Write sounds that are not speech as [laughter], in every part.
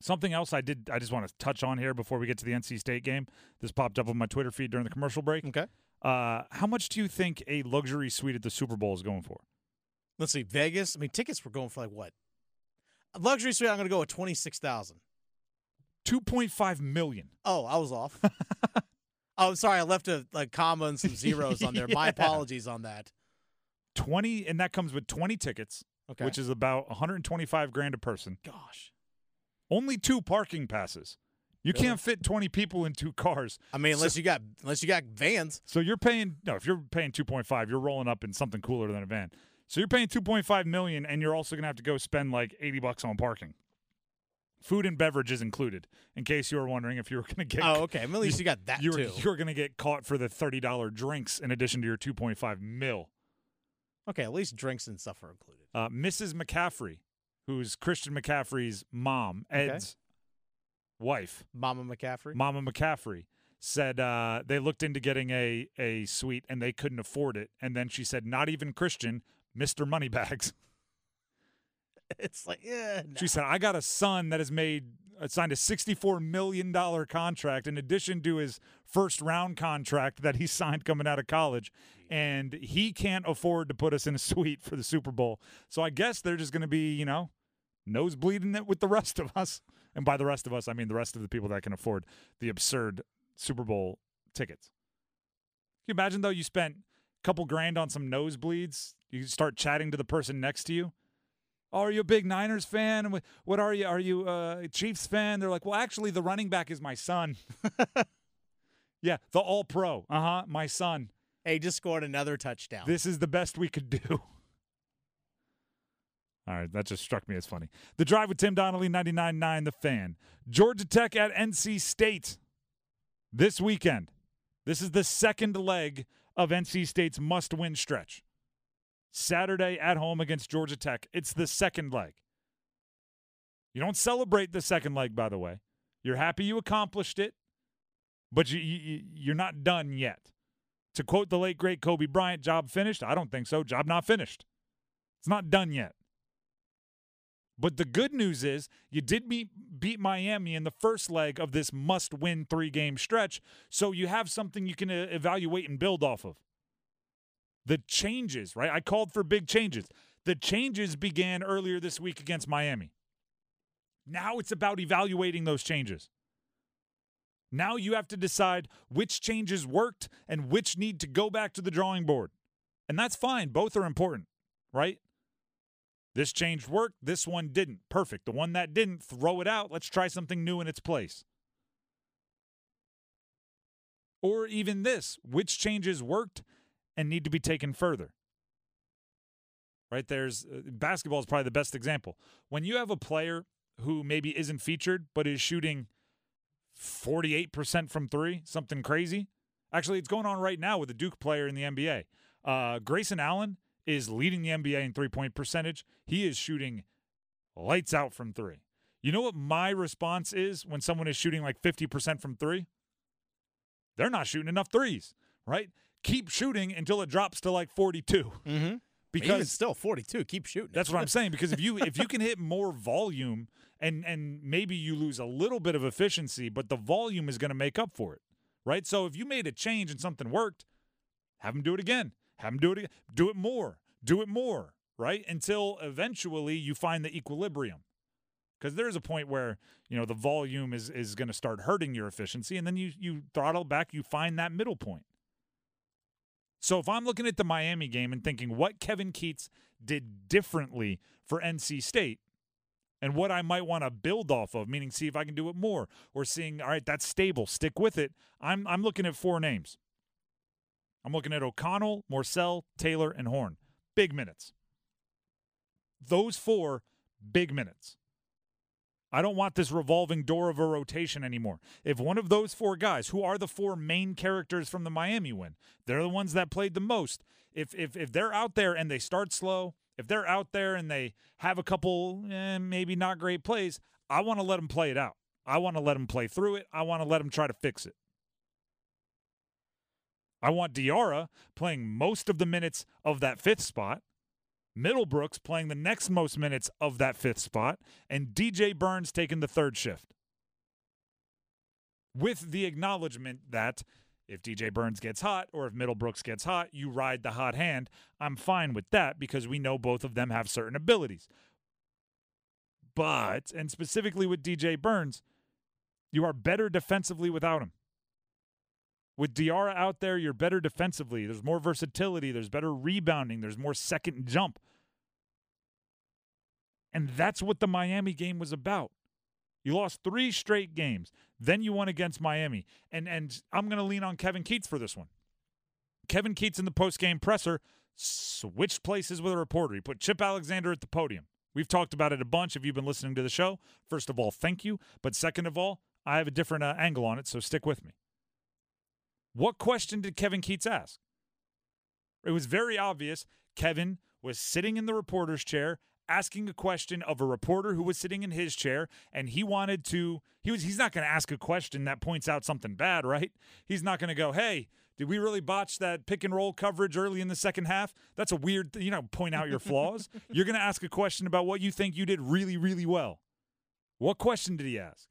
Something else I did I just want to touch on here before we get to the NC State game. This popped up on my Twitter feed during the commercial break. Okay. Uh, how much do you think a luxury suite at the Super Bowl is going for? Let's see. Vegas. I mean, tickets were going for like what? A luxury suite. I'm going to go with twenty six thousand. Two point five million. Oh, I was off. [laughs] oh, sorry. I left a like comma and some zeros on there. [laughs] My apologies on that. Twenty, and that comes with twenty tickets, Okay. which is about 125 grand a person. gosh. Only two parking passes. You Really? can't fit 20 people in two cars. I mean, So- unless you got unless you got vans. So you're paying no, if you're paying 2.5, you're rolling up in something cooler than a van. So you're paying 2.5 million and you're also going to have to go spend like 80 bucks on parking. Food and beverages included, in case you were wondering if you were going to get Oh, okay. I mean, at least you got that you're, too. you're going to get caught for the $30 drinks in addition to your 2.5 mil. Okay, at least drinks and stuff are included. Uh, Mrs. McCaffrey, who's Christian McCaffrey's mom, Okay. Ed's wife, Mama McCaffrey. Mama McCaffrey said uh, they looked into getting a a suite and they couldn't afford it. And then she said, "Not even Christian, Mister Moneybags." [laughs] it's like, yeah. She said, "I got a son that has made Uh, signed a sixty-four million dollar contract in addition to his first round contract that he [laughs] signed coming out of college." And he can't afford to put us in a [laughs] suite for the Super Bowl. So I guess they're just going to be, you know, nosebleeding it with the rest of us. And by the rest of us, I mean the rest of the people that can afford the absurd Super Bowl tickets. Can you imagine though you spent a couple grand on some nosebleeds? You start chatting to the person next to you. Oh, are you a big Niners fan? What are you? Are you a Chiefs fan? They're like, well, actually, the running back is my son. [laughs] yeah, the All Pro. Uh huh. My son. Hey, just scored another touchdown. This is the best we could do. [laughs] All right, that just struck me as funny. The drive with Tim Donnelly, 99.9 The Fan. Georgia Tech at NC State this weekend. This is the second leg of NC State's must win stretch. Saturday at home against Georgia Tech. It's the second leg. You don't celebrate the second leg, by the way. You're happy you accomplished it, but you, you, you're not done yet. To quote the late great Kobe Bryant, job finished? I don't think so. Job not finished. It's not done yet. But the good news is you did beat, beat Miami in the first leg of this must win three game stretch. So you have something you can uh, evaluate and build off of. The changes, right? I called for big changes. The changes began earlier this week against Miami. Now it's about evaluating those changes. Now you have to decide which changes worked and which need to go back to the drawing board. And that's fine. Both are important, right? This change worked. This one didn't. Perfect. The one that didn't, throw it out. Let's try something new in its place. Or even this which changes worked and need to be taken further? Right? There's uh, basketball is probably the best example. When you have a player who maybe isn't featured but is shooting 48% from three, something crazy. Actually, it's going on right now with a Duke player in the NBA. Uh, Grayson Allen is leading the NBA in three point percentage. He is shooting lights out from three. You know what my response is when someone is shooting like 50% from three? They're not shooting enough threes, right? Keep shooting until it drops to like 42. mm-hmm. Because still 42. Keep shooting. that's what I'm saying. Because if you if you can hit more volume and and maybe you lose a little bit of efficiency, but the volume is going to make up for it, right? So if you made a change and something worked, have them do it again. Have them do it again. Do it more. Do it more, right? Until eventually you find the equilibrium. Because there's a point where you know the volume is is going to start hurting your efficiency, and then you you throttle back. You find that middle point. So if I'm looking at the Miami game and thinking what Kevin Keatts did differently for NC State and what I might want to build off of, meaning see if I can do it more or seeing, all right, that's stable, stick with it. I'm I'm looking at four names. I'm looking at O'Connell, Morsell, Taylor, and Horne. Big minutes. Those four big minutes. I don't want this revolving door of a rotation anymore. If one of those four guys, who are the four main characters from the Miami win, they're the ones that played the most. If if if they're out there and they start slow, if they're out there and they have a couple eh, maybe not great plays, I want to let them play it out. I want to let them play through it. I want to let them try to fix it. I want Diarra playing most of the minutes of that fifth spot. Middlebrooks playing the next most minutes of that fifth spot, and DJ Burns taking the third shift. With the acknowledgement that if DJ Burns gets hot or if Middlebrooks gets hot, you ride the hot hand. I'm fine with that because we know both of them have certain abilities. But, and specifically with DJ Burns, you are better defensively without him. With Diarra out there, you're better defensively. There's more versatility, there's better rebounding, there's more second jump. And that's what the Miami game was about. You lost three straight games. Then you won against Miami. And and I'm going to lean on Kevin Keatts for this one. Kevin Keatts in the post-game presser switched places with a reporter. He put Chip Alexander at the podium. We've talked about it a bunch if you've been listening to the show. First of all, thank you. But second of all, I have a different uh, angle on it, so stick with me. What question did Kevin Keatts ask? It was very obvious Kevin was sitting in the reporter's chair asking a question of a reporter who was sitting in his chair and he wanted to he was he's not going to ask a question that points out something bad, right? He's not going to go, "Hey, did we really botch that pick and roll coverage early in the second half? That's a weird, you know, point out your flaws. [laughs] You're going to ask a question about what you think you did really, really well. What question did he ask?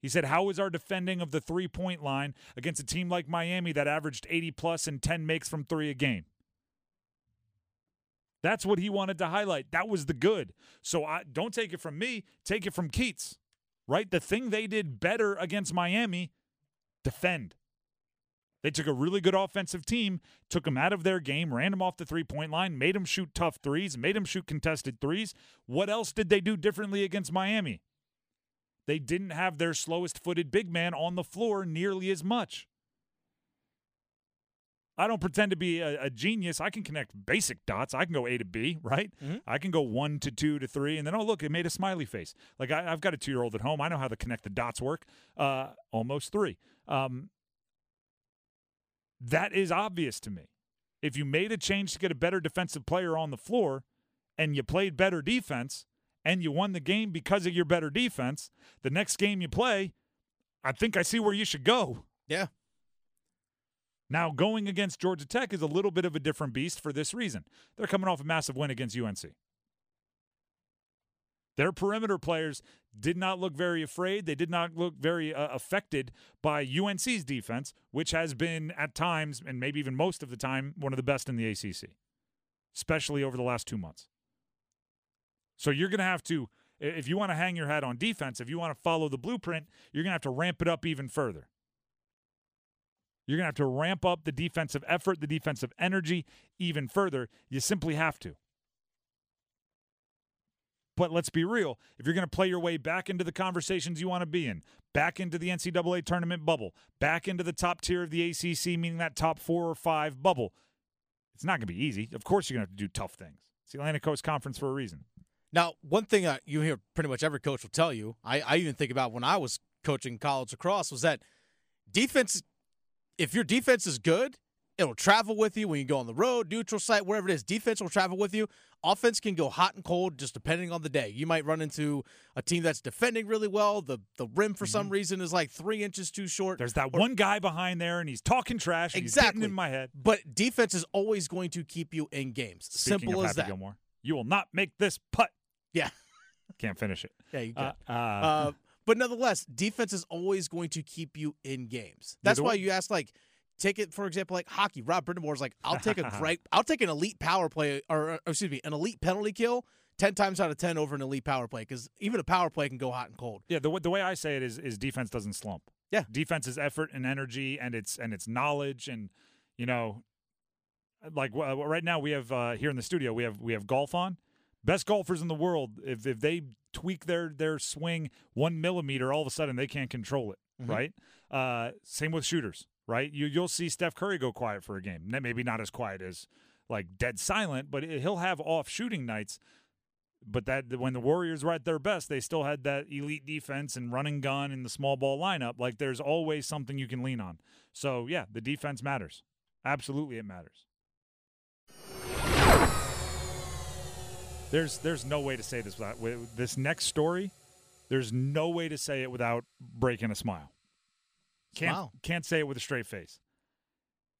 He said, How was our defending of the three point line against a team like Miami that averaged 80 plus and 10 makes from three a game? That's what he wanted to highlight. That was the good. So I, don't take it from me, take it from Keatts, right? The thing they did better against Miami defend. They took a really good offensive team, took them out of their game, ran them off the three point line, made them shoot tough threes, made them shoot contested threes. What else did they do differently against Miami? They didn't have their slowest footed big man on the floor nearly as much. I don't pretend to be a, a, genius. I can connect basic dots. I can go A to B, right? Mm-hmm. I can go one to two to three, and then oh look, it made a smiley face. Like I, have got a two year old at home. I know how to connect the dots work. Uh, almost three. Um, that is obvious to me. If you made a change to get a better defensive player on the floor, and you played better defense, and you won the game because of your better defense, the next game you play, I think I see where you should go. Yeah. Now, going against Georgia Tech is a little bit of a different beast for this reason. They're coming off a massive win against UNC. Their perimeter players did not look very afraid. They did not look very uh, affected by UNC's defense, which has been at times, and maybe even most of the time, one of the best in the ACC, especially over the last two months. So you're going to have to, if you want to hang your hat on defense, if you want to follow the blueprint, you're going to have to ramp it up even further. You're going to have to ramp up the defensive effort, the defensive energy even further. You simply have to. But let's be real. If you're going to play your way back into the conversations you want to be in, back into the NCAA tournament bubble, back into the top tier of the ACC, meaning that top four or five bubble, it's not going to be easy. Of course, you're going to have to do tough things. It's the Atlantic Coast Conference for a reason. Now, one thing uh, you hear pretty much every coach will tell you, I, I even think about when I was coaching college lacrosse, was that defense if your defense is good, it'll travel with you when you go on the road, neutral site, wherever it is. Defense will travel with you. Offense can go hot and cold just depending on the day. You might run into a team that's defending really well. The the rim for mm-hmm. some reason is like three inches too short. There's that or, one guy behind there and he's talking trash. exactly in my head. But defense is always going to keep you in games. Speaking Simple as Happy that. Gilmore, you will not make this putt. Yeah. Can't finish it. Yeah, you can. Uh, uh, uh, but nonetheless, defense is always going to keep you in games. That's why you ask like – take it for example like hockey. Rob Brind'Amour like, I'll take a [laughs] great, I'll take an elite power play or, or excuse me, an elite penalty kill. 10 times out of 10 over an elite power play because even a power play can go hot and cold. Yeah, the, the way I say it is is defense doesn't slump. Yeah. Defense is effort and energy and it's and it's knowledge and you know like uh, right now we have uh, here in the studio we have we have golf on best golfers in the world if if they tweak their their swing 1 millimeter all of a sudden they can't control it, mm-hmm. right? Uh, same with shooters right? You you'll see Steph Curry go quiet for a game. Maybe not as quiet as like dead silent, but he'll have off shooting nights. But that when the Warriors were at their best, they still had that elite defense and running gun and the small ball lineup. Like there's always something you can lean on. So yeah, the defense matters. Absolutely, it matters. There's there's no way to say this without with this next story. There's no way to say it without breaking a smile. Can't wow. can't say it with a straight face.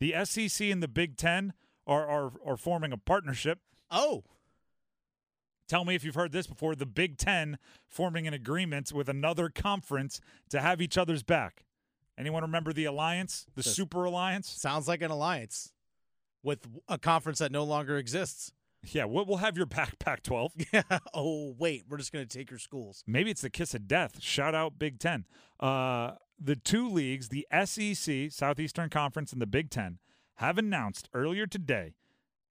The SEC and the Big Ten are are are forming a partnership Oh, Tell me if you've heard this before. The Big Ten forming an agreement with another conference to have each other's back. Anyone remember the alliance, the Says- Super Alliance? sounds like an alliance with a conference that no longer exists. Yeah, we'll, we'll have your back, Pac 12. [laughs] Yeah. oh, wait, we're just going to take your schools. Maybe it's the kiss of death. Shout out Big Ten. Uh, the two leagues, the SEC, Southeastern Conference, and the Big Ten, have announced earlier today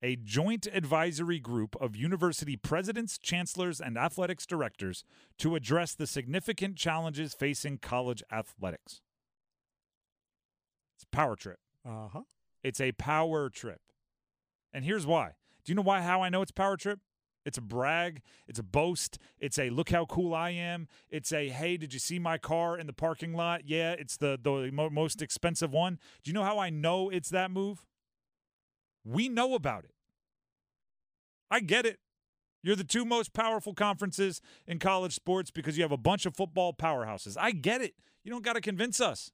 a joint advisory group of university presidents, chancellors, and athletics directors to address the significant challenges facing college athletics. It's a power trip. Uh huh. It's a power trip. And here's why. Do you know why how I know it's power trip? It's a brag, it's a boast, it's a look how cool I am. It's a hey, did you see my car in the parking lot? Yeah, it's the the mo- most expensive one. Do you know how I know it's that move? We know about it. I get it. You're the two most powerful conferences in college sports because you have a bunch of football powerhouses. I get it. You don't got to convince us.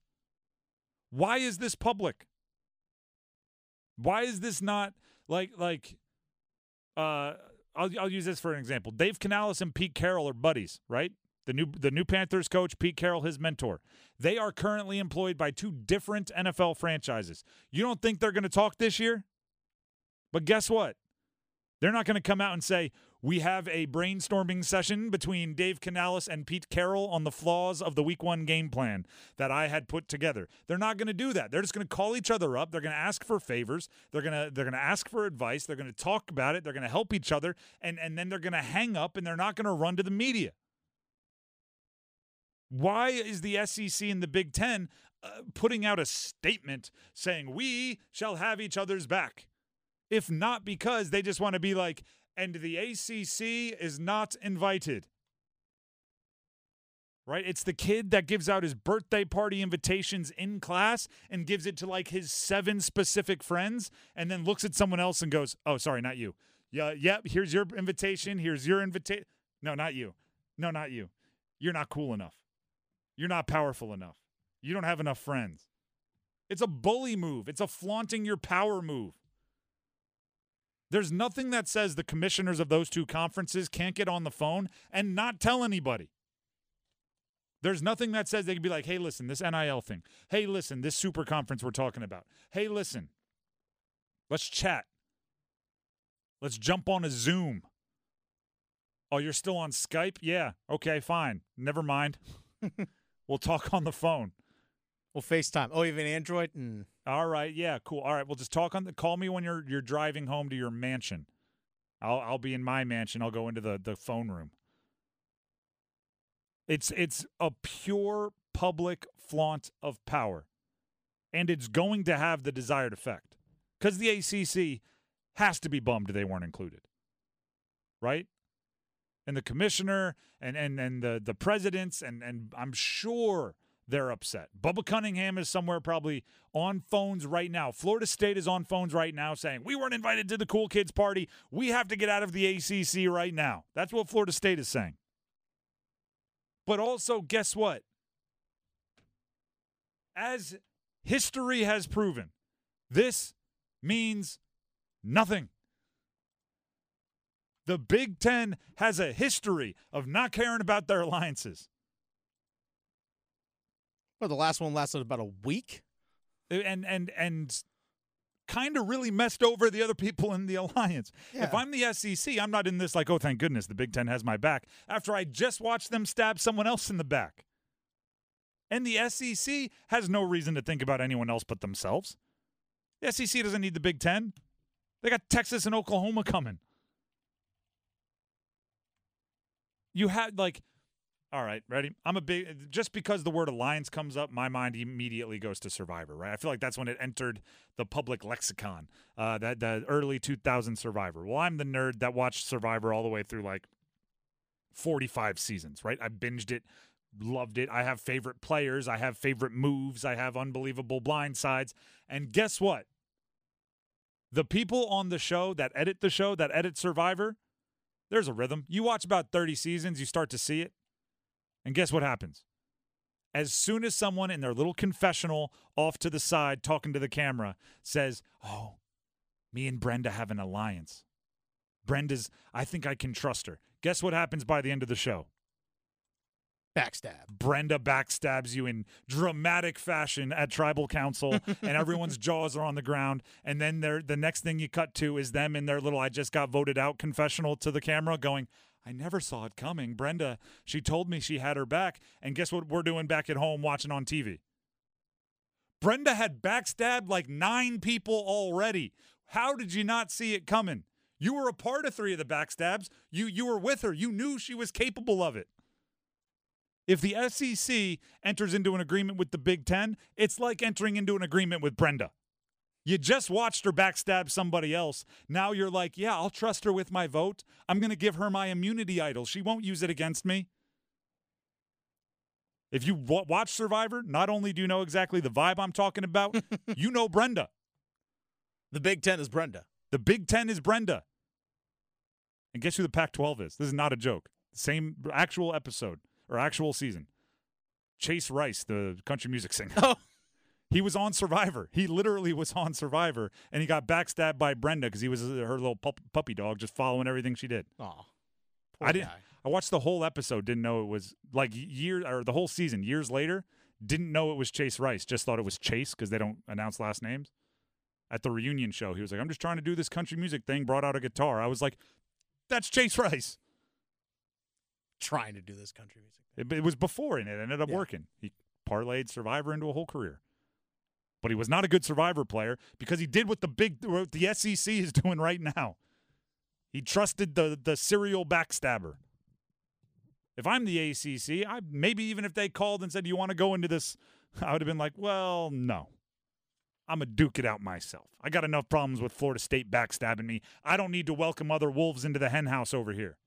Why is this public? Why is this not like like uh I'll I'll use this for an example. Dave Canales and Pete Carroll are buddies, right? The new the new Panthers coach, Pete Carroll, his mentor. They are currently employed by two different NFL franchises. You don't think they're going to talk this year? But guess what? They're not going to come out and say, we have a brainstorming session between Dave Canales and Pete Carroll on the flaws of the week one game plan that I had put together. They're not going to do that. They're just going to call each other up. They're going to ask for favors. They're going to they're going to ask for advice. They're going to talk about it. They're going to help each other and and then they're going to hang up and they're not going to run to the media. Why is the SEC and the Big 10 uh, putting out a statement saying we shall have each other's back? If not because they just want to be like, and the ACC is not invited. Right? It's the kid that gives out his birthday party invitations in class and gives it to like his seven specific friends and then looks at someone else and goes, "Oh, sorry, not you." Yeah, yep, here's your invitation. Here's your invitation. No, not you. No, not you. You're not cool enough. You're not powerful enough. You don't have enough friends. It's a bully move. It's a flaunting your power move. There's nothing that says the commissioners of those two conferences can't get on the phone and not tell anybody. There's nothing that says they can be like, hey, listen, this NIL thing. Hey, listen, this super conference we're talking about. Hey, listen, let's chat. Let's jump on a Zoom. Oh, you're still on Skype? Yeah. Okay, fine. Never mind. [laughs] we'll talk on the phone. Well, FaceTime. Oh, an Android? Mm. All right, yeah, cool. All right, we'll just talk on the call me when you're you're driving home to your mansion. I'll I'll be in my mansion. I'll go into the the phone room. It's it's a pure public flaunt of power. And it's going to have the desired effect. Cuz the ACC has to be bummed they weren't included. Right? And the commissioner and and and the the presidents and and I'm sure they're upset. Bubba Cunningham is somewhere probably on phones right now. Florida State is on phones right now saying, We weren't invited to the cool kids party. We have to get out of the ACC right now. That's what Florida State is saying. But also, guess what? As history has proven, this means nothing. The Big Ten has a history of not caring about their alliances. The last one lasted about a week. and and and kind of really messed over the other people in the alliance. If I'm the SEC, I'm not in this like, oh, thank goodness the Big Ten has my back. After I just watched them stab someone else in the back, and the SEC has no reason to think about anyone else but themselves. The SEC doesn't need the Big Ten. They got Texas and Oklahoma coming. You had like all right, ready? I'm a big just because the word alliance comes up, my mind immediately goes to Survivor, right? I feel like that's when it entered the public lexicon. Uh, that the early 2000 Survivor. Well, I'm the nerd that watched Survivor all the way through like 45 seasons, right? I binged it, loved it. I have favorite players, I have favorite moves, I have unbelievable blind sides, and guess what? The people on the show that edit the show, that edit Survivor, there's a rhythm. You watch about 30 seasons, you start to see it. And guess what happens? As soon as someone in their little confessional off to the side talking to the camera says, Oh, me and Brenda have an alliance. Brenda's, I think I can trust her. Guess what happens by the end of the show? Backstab. Brenda backstabs you in dramatic fashion at tribal council, [laughs] and everyone's jaws are on the ground. And then they're, the next thing you cut to is them in their little "I just got voted out" confessional to the camera, going, "I never saw it coming." Brenda, she told me she had her back, and guess what? We're doing back at home watching on TV. Brenda had backstabbed like nine people already. How did you not see it coming? You were a part of three of the backstabs. You you were with her. You knew she was capable of it. If the SEC enters into an agreement with the Big Ten, it's like entering into an agreement with Brenda. You just watched her backstab somebody else. Now you're like, yeah, I'll trust her with my vote. I'm going to give her my immunity idol. She won't use it against me. If you w- watch Survivor, not only do you know exactly the vibe I'm talking about, [laughs] you know Brenda. The Big Ten is Brenda. The Big Ten is Brenda. And guess who the Pac 12 is? This is not a joke. Same actual episode or actual season. Chase Rice, the country music singer. [laughs] Oh. He was on Survivor. He literally was on Survivor, and he got backstabbed by Brenda because he was uh, her little pup, puppy dog, just following everything she did. Oh. I didn't. I watched the whole episode. Didn't know it was like year or the whole season. Years later, didn't know it was Chase Rice. Just thought it was Chase because they don't announce last names. At the reunion show, he was like, "I'm just trying to do this country music thing." Brought out a guitar. I was like, "That's Chase Rice." Trying to do this country music. It, it was before, and it ended up Yeah. working. He parlayed Survivor into a whole career. But he was not a good Survivor player because he did what the big what the SEC is [laughs] doing right now. He trusted the the serial backstabber. If I'm the ACC, I maybe even if they called and said, "Do you want to go into this?" [laughs] I would have been like, "Well, no. I'm a duke it out myself. I got enough problems with Florida State backstabbing me. I don't need to welcome other wolves into the hen house over here."